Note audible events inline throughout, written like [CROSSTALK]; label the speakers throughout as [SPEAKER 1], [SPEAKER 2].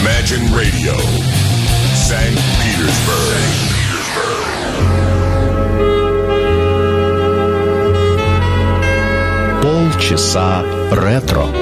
[SPEAKER 1] Imagine Radio, St. Petersburg.
[SPEAKER 2] Полчаса ретро.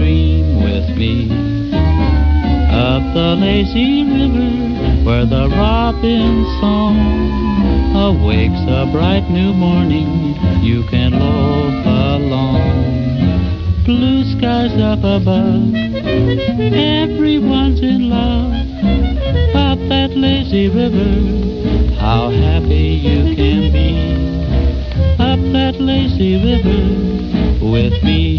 [SPEAKER 3] Dream with me. Up the lazy river where the robin's song awakes a bright new morning, you can loaf along. Blue skies up above, everyone's in love. Up that lazy river, how happy you can be. Up that lazy river with me.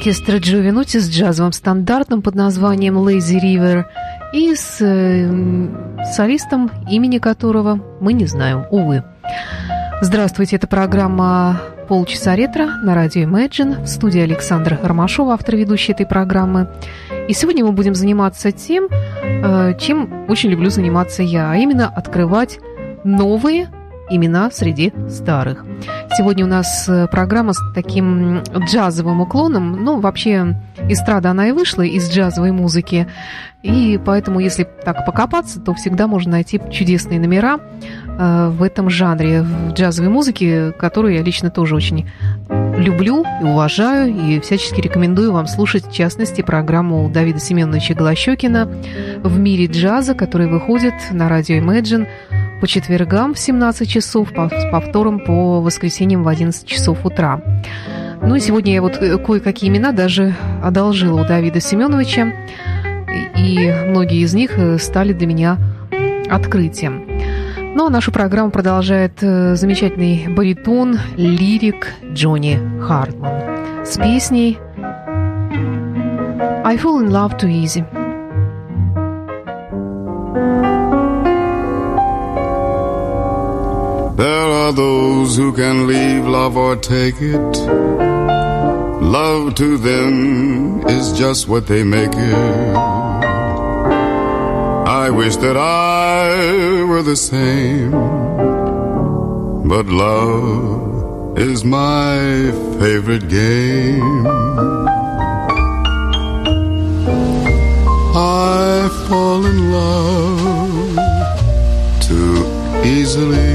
[SPEAKER 4] Оркестр Джовинути с джазовым стандартом под названием Lazy River и с э, солистом, имени которого мы не знаем, увы. Здравствуйте, это программа «Полчаса ретро» на радио Imagine. В студии Александра Ромашова, автор ведущей этой программы. И сегодня мы будем заниматься тем, э, чем очень люблю заниматься я, а именно открывать новые имена среди старых. Сегодня у нас э, программа с таким джазовым уклоном. Ну, вообще, эстрада, она и вышла из джазовой музыки. И поэтому, если так покопаться, то всегда можно найти чудесные номера э, в этом жанре, в джазовой музыке, которую я лично тоже очень люблю и уважаю, и всячески рекомендую вам слушать, в частности, программу Давида Семеновича Голощекина «В мире джаза», которая выходит на радио Imagine по четвергам в 17 часов, по повторам по воскресеньям в 11 часов утра. Ну и сегодня я вот кое-какие имена даже одолжила у Давида Семеновича, и многие из них стали для меня открытием. Ну а нашу программу продолжает замечательный баритон, лирик Джонни Хартман с песней «I fall in love too easy».
[SPEAKER 5] There are those who can leave love or take it. Love to them is just what they make it. I wish that I were the same. But love is my favorite game. I fall in love too easily.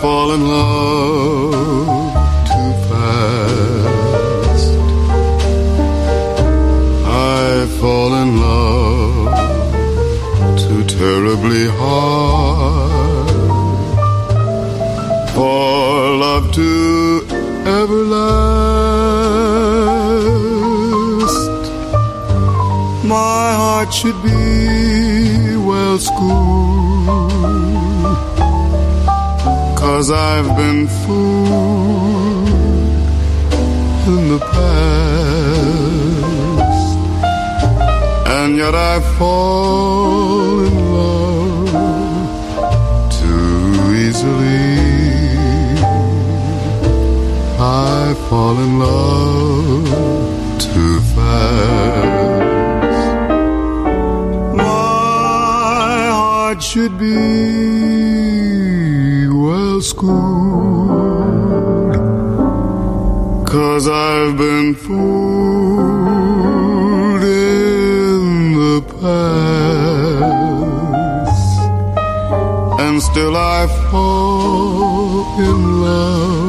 [SPEAKER 5] Fall in love cause I've been fooled in the past, and yet I fall in love too easily. I fall in love too fast. My heart should be well schooled, cause I've been fooled in the past, and still I fall in love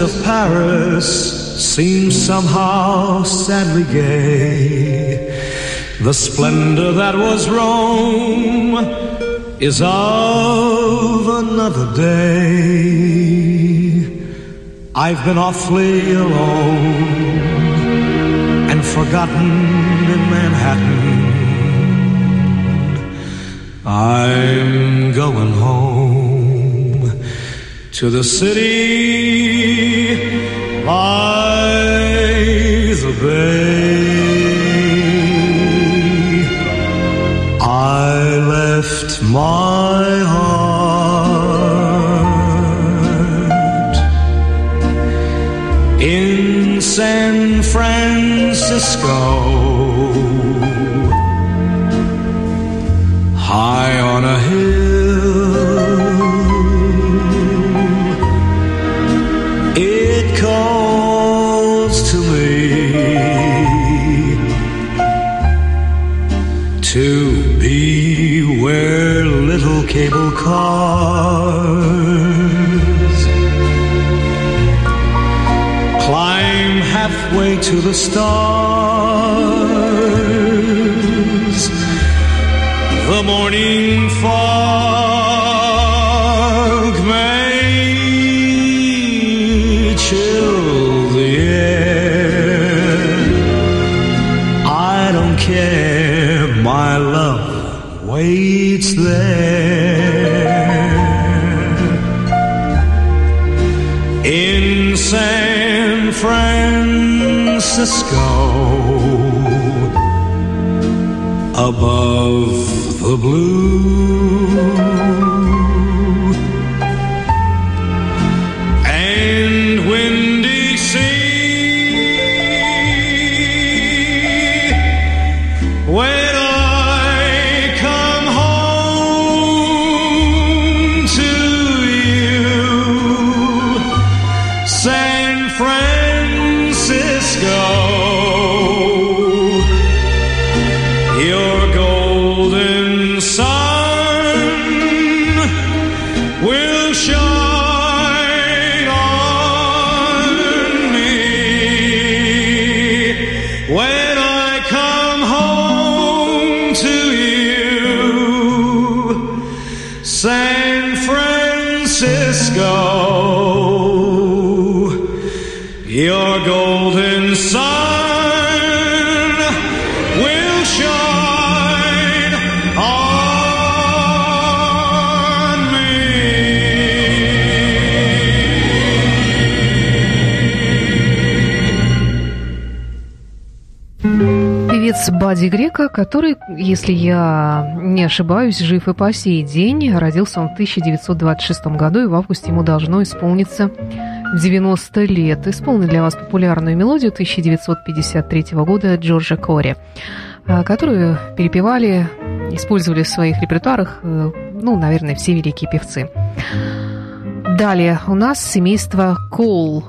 [SPEAKER 6] of Paris seems somehow sadly gay. The splendor that was Rome is of another day. I've been awfully alone and forgotten in Manhattan. I'm going home to the city by the bay. I left my heart in San Francisco, cable cars climb halfway to the stars. Francisco,
[SPEAKER 4] Грека, который, если я не ошибаюсь, жив и по сей день. Родился он в 1926 году, и в августе ему должно исполниться 90 лет. Исполнил для вас популярную мелодию 1953 года Джорджа Кори, а, которую перепевали, использовали в своих репертуарах, э, ну, наверное, все великие певцы. Далее у нас семейство Коул.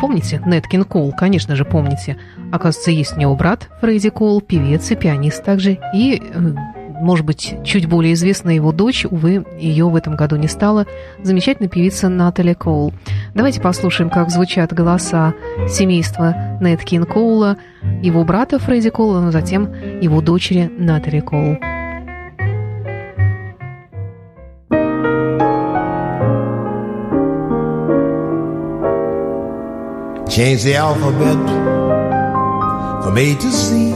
[SPEAKER 4] Помните Неткин Коул? Конечно же, помните. Оказывается, есть у него брат Фредди Коул, певец и пианист также. И, э, может быть, чуть более известная его дочь, увы, ее в этом году не стало, замечательная певица Натали Коул. Давайте послушаем, как звучат голоса семейства Неткин Коула, его брата Фредди Коула, но затем его дочери Натали Коул.
[SPEAKER 7] Change the alphabet from A to Z.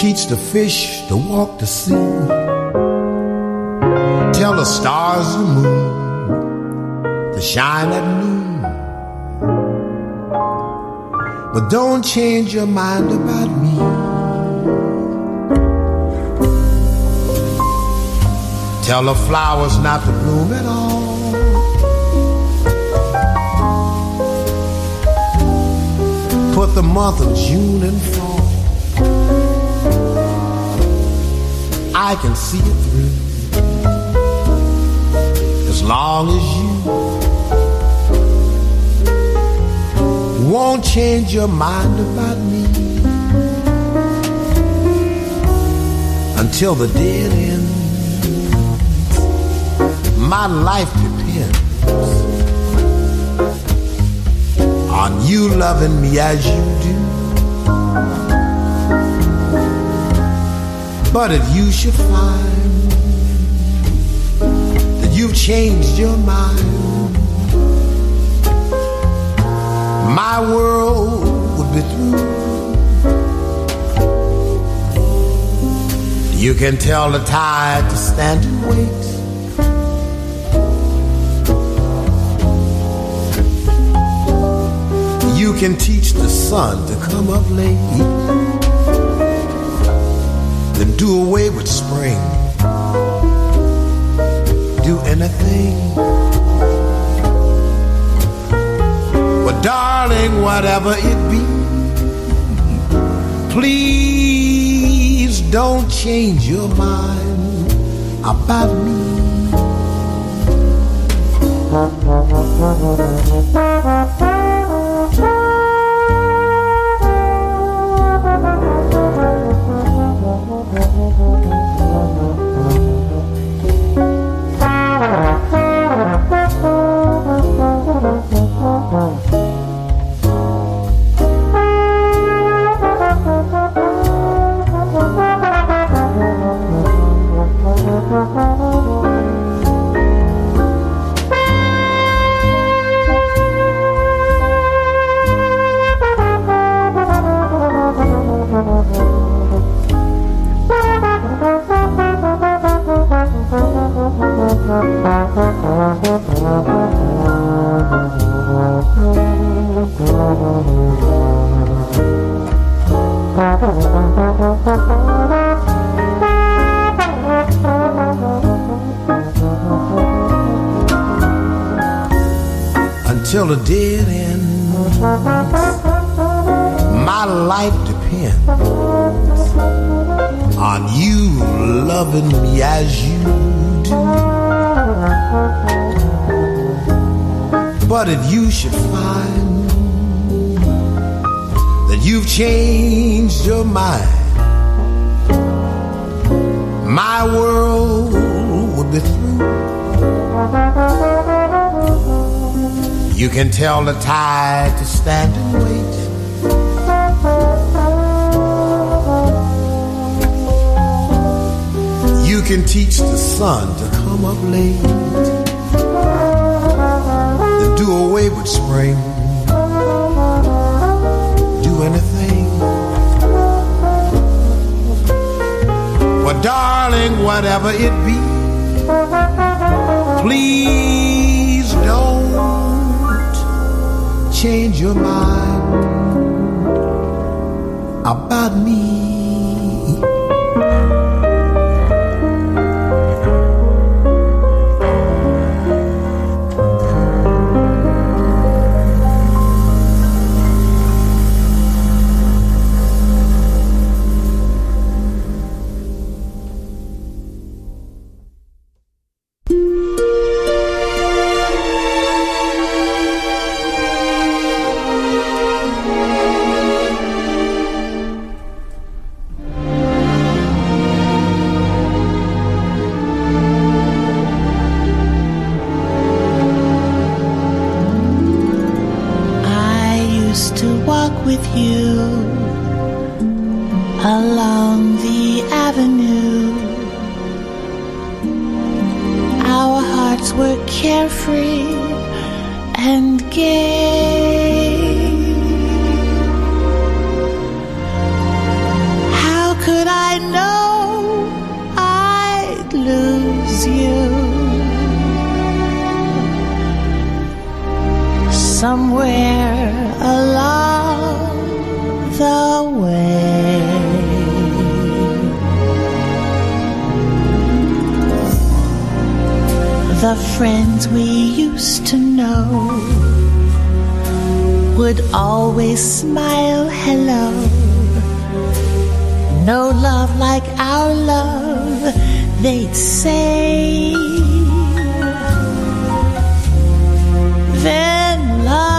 [SPEAKER 7] Teach the fish to walk the sea. Tell the stars and moon to shine at noon. But don't change your mind about me. Tell the flowers not to bloom at all. The month of June and fall. I can see it through. As long as you won't change your mind about me until the dead end. My life on you loving me as you do. But if you should find that you've changed your mind, my world would be through. You can tell the tide to stand and wait. You can teach the sun to come up late. Then do away with spring. Do anything. But darling, whatever it be, please don't change your mind about me. Until [LAUGHS] But if you should find that you've changed your mind, my world would be through. You can tell the tide to stand and wait. You can teach the sun to come up late. Do away with spring. Do anything. But darling, whatever it be, please don't change your mind about me.
[SPEAKER 8] Somewhere along the way. The friends we used to know would always smile hello. No love like our love, they'd say.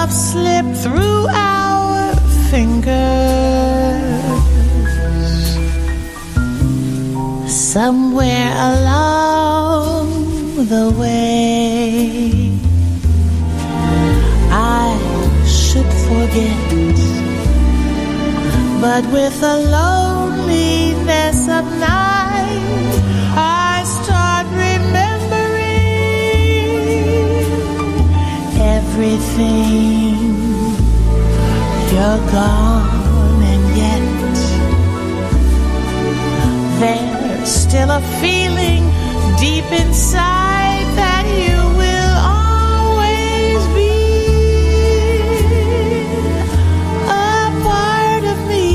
[SPEAKER 8] Love slipped through our fingers. Somewhere along the way, I should forget, but with the loneliness of night, everything. You're gone, and yet there's still a feeling deep inside that you will always be a part of me.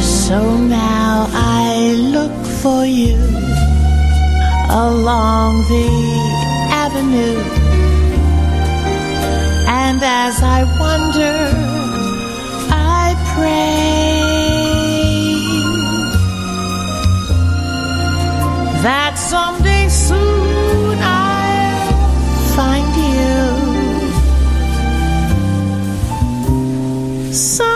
[SPEAKER 8] So now I look for you along the avenue. And as I wonder, I pray that someday soon I'll find you somewhere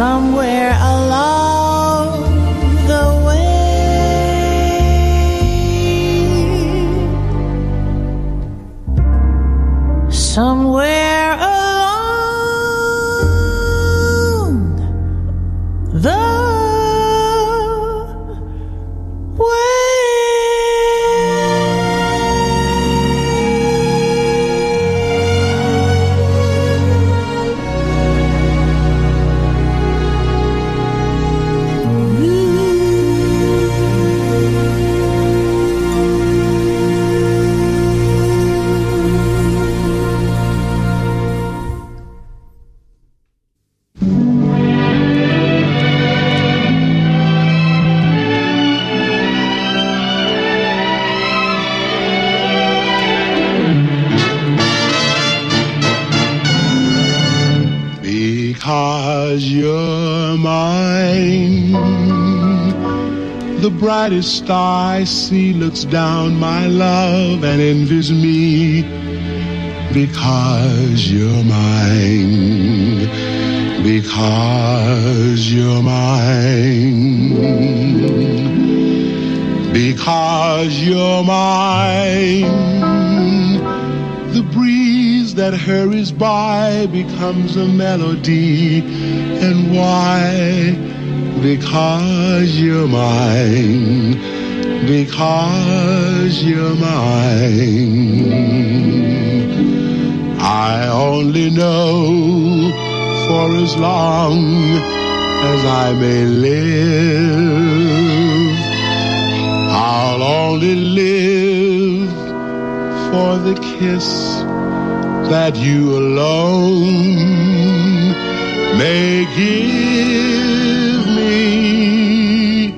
[SPEAKER 8] somewhere along Because you're mine. The
[SPEAKER 9] brightest star I see looks down my love and envies me because you're mine. Because you're mine. Because you're mine. The breeze that hurries by becomes a melody. And why? Because you're mine. Because you're mine. I only know for as long as I may live. I'll only live for the kiss that you alone may give me.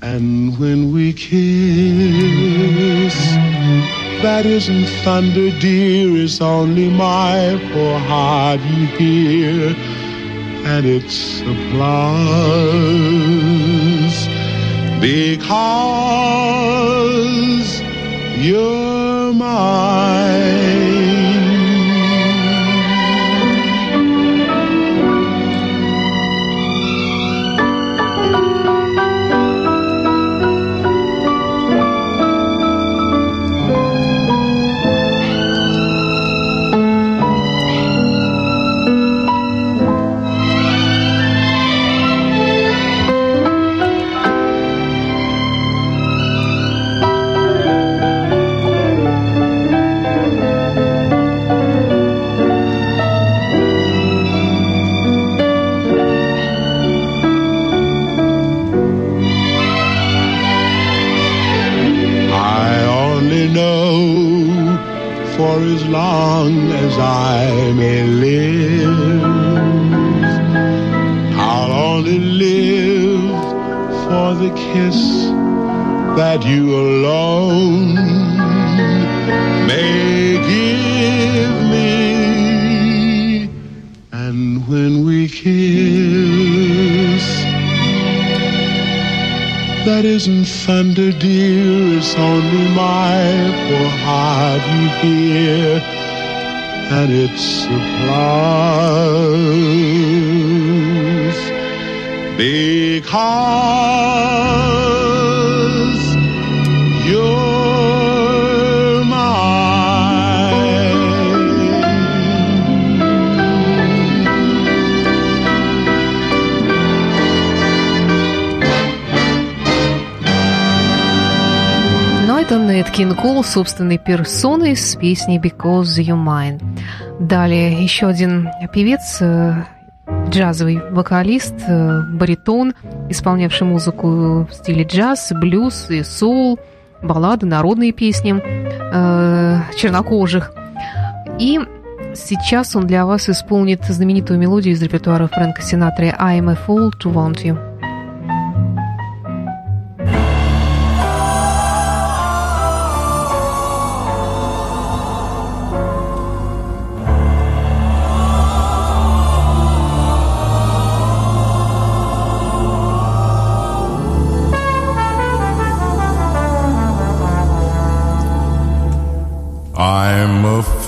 [SPEAKER 9] And when we kiss, that isn't thunder, dear, it's only my poor heart you hear, and it's applause because you're mine. For as long as I may live. I'll only live for the kiss that you alone may that isn't thunder, dear. It's only my poor heart you hear, and it's applause because
[SPEAKER 4] Это Нэт Кинг Кол собственной персоной с песней «Because You Mine». Далее еще один певец, э, джазовый вокалист, э, баритон, исполнявший музыку в стиле джаз, блюз и соул, баллады, народные песни э, чернокожих. И сейчас он для вас исполнит знаменитую мелодию из репертуара Фрэнка Синатры «I'm a fool to want you».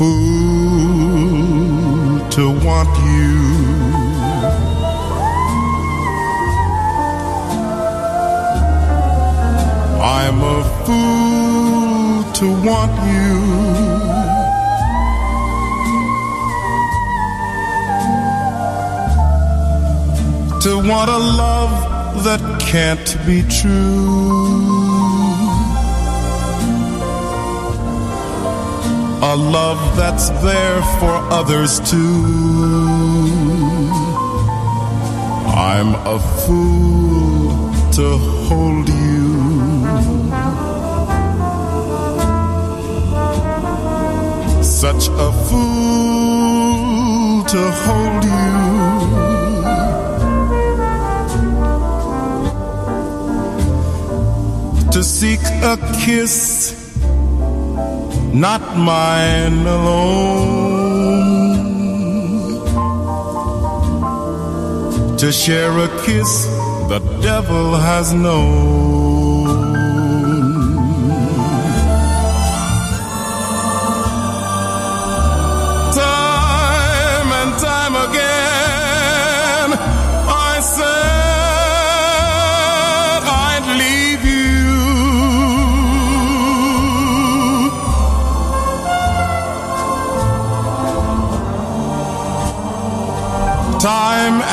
[SPEAKER 1] Fool to want you. I'm a fool to want you. To want a love that can't be true. A love that's there for others too. I'm a fool to hold you. Such a fool to hold you. To seek a kiss not mine alone. To share a kiss the devil has known.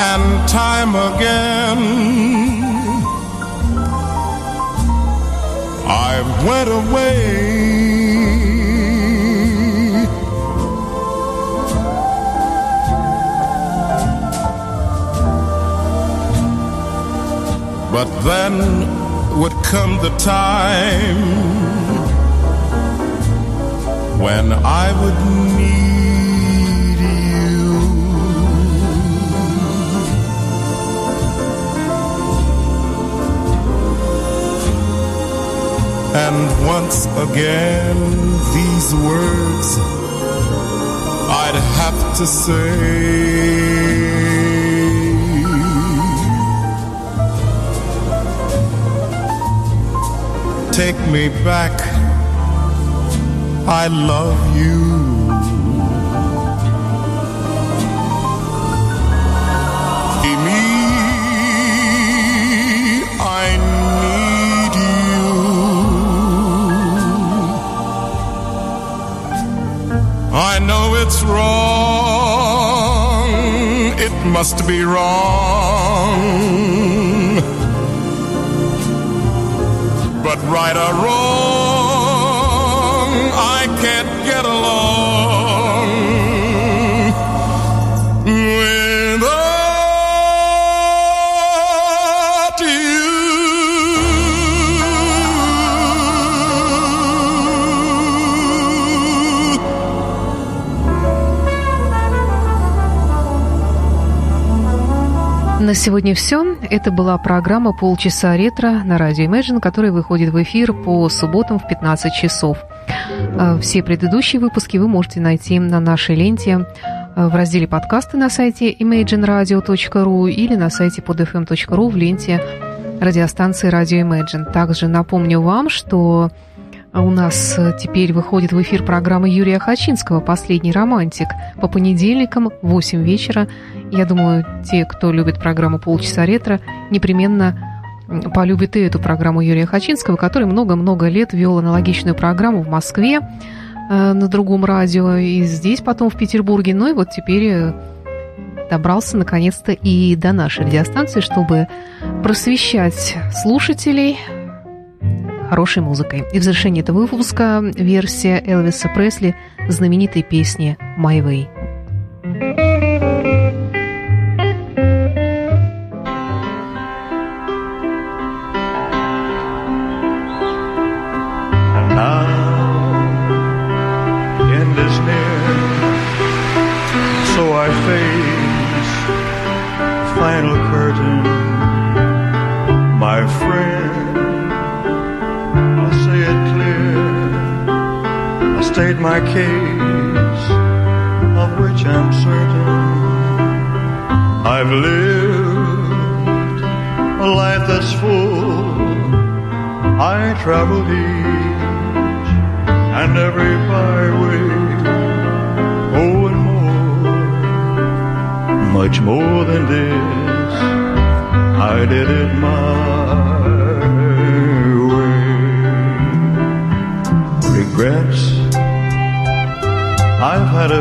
[SPEAKER 1] And time again. I went away. But then would come the time when I would need And once again, these words I'd have to say. Take me back. I love you. I know it's wrong. It must be wrong. But right or wrong,
[SPEAKER 4] На сегодня все. Это была программа «Полчаса ретро» на радио Imagine, которая выходит в эфир по субботам в 15 часов. Э, Все предыдущие выпуски вы можете найти на нашей ленте э, в разделе подкасты на сайте imagineradio.ru или на сайте podfm.ru в ленте радиостанции «Радио Imagine». Также напомню вам, что у нас э, теперь выходит в эфир программа Юрия Хачинского «Последний романтик» по понедельникам в 8 вечера. Я думаю, те, кто любит программу «Полчаса ретро», непременно полюбит и эту программу Юрия Хачинского, который много-много лет вел аналогичную программу в Москве э, на другом радио, и здесь потом в Петербурге. Ну и вот теперь э, добрался наконец-то и до нашей радиостанции, чтобы просвещать слушателей хорошей музыкой. И в завершении этого выпуска версия Элвиса Пресли знаменитой песни «My Way».
[SPEAKER 10] And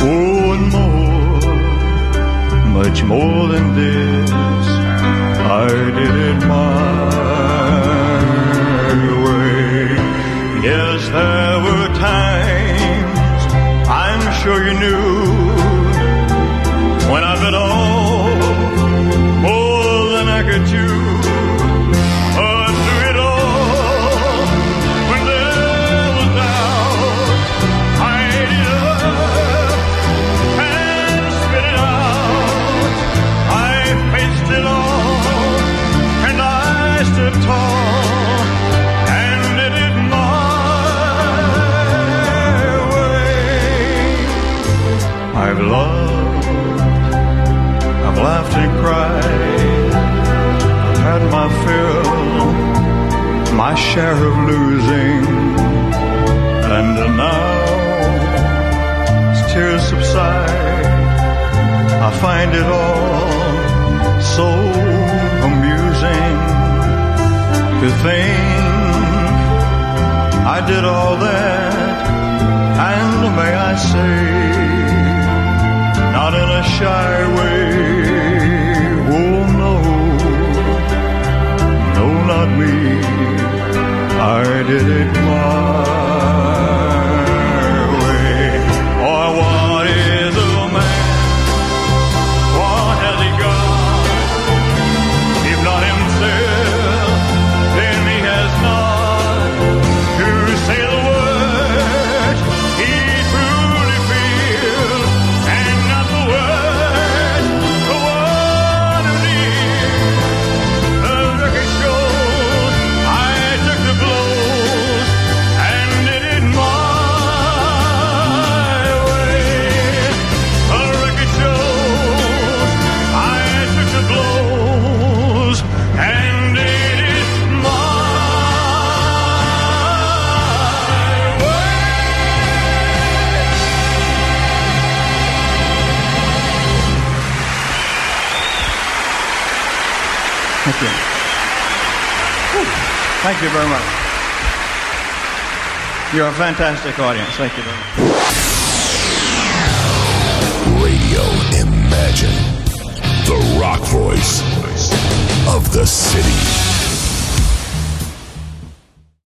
[SPEAKER 10] Oh, and more, much more than this, I did it my way. Yes, there were times I'm sure you knew when I bit off cherub very much. You're a fantastic audience. Thank you very much.
[SPEAKER 11] Radio Imagine, the rock voice of the city.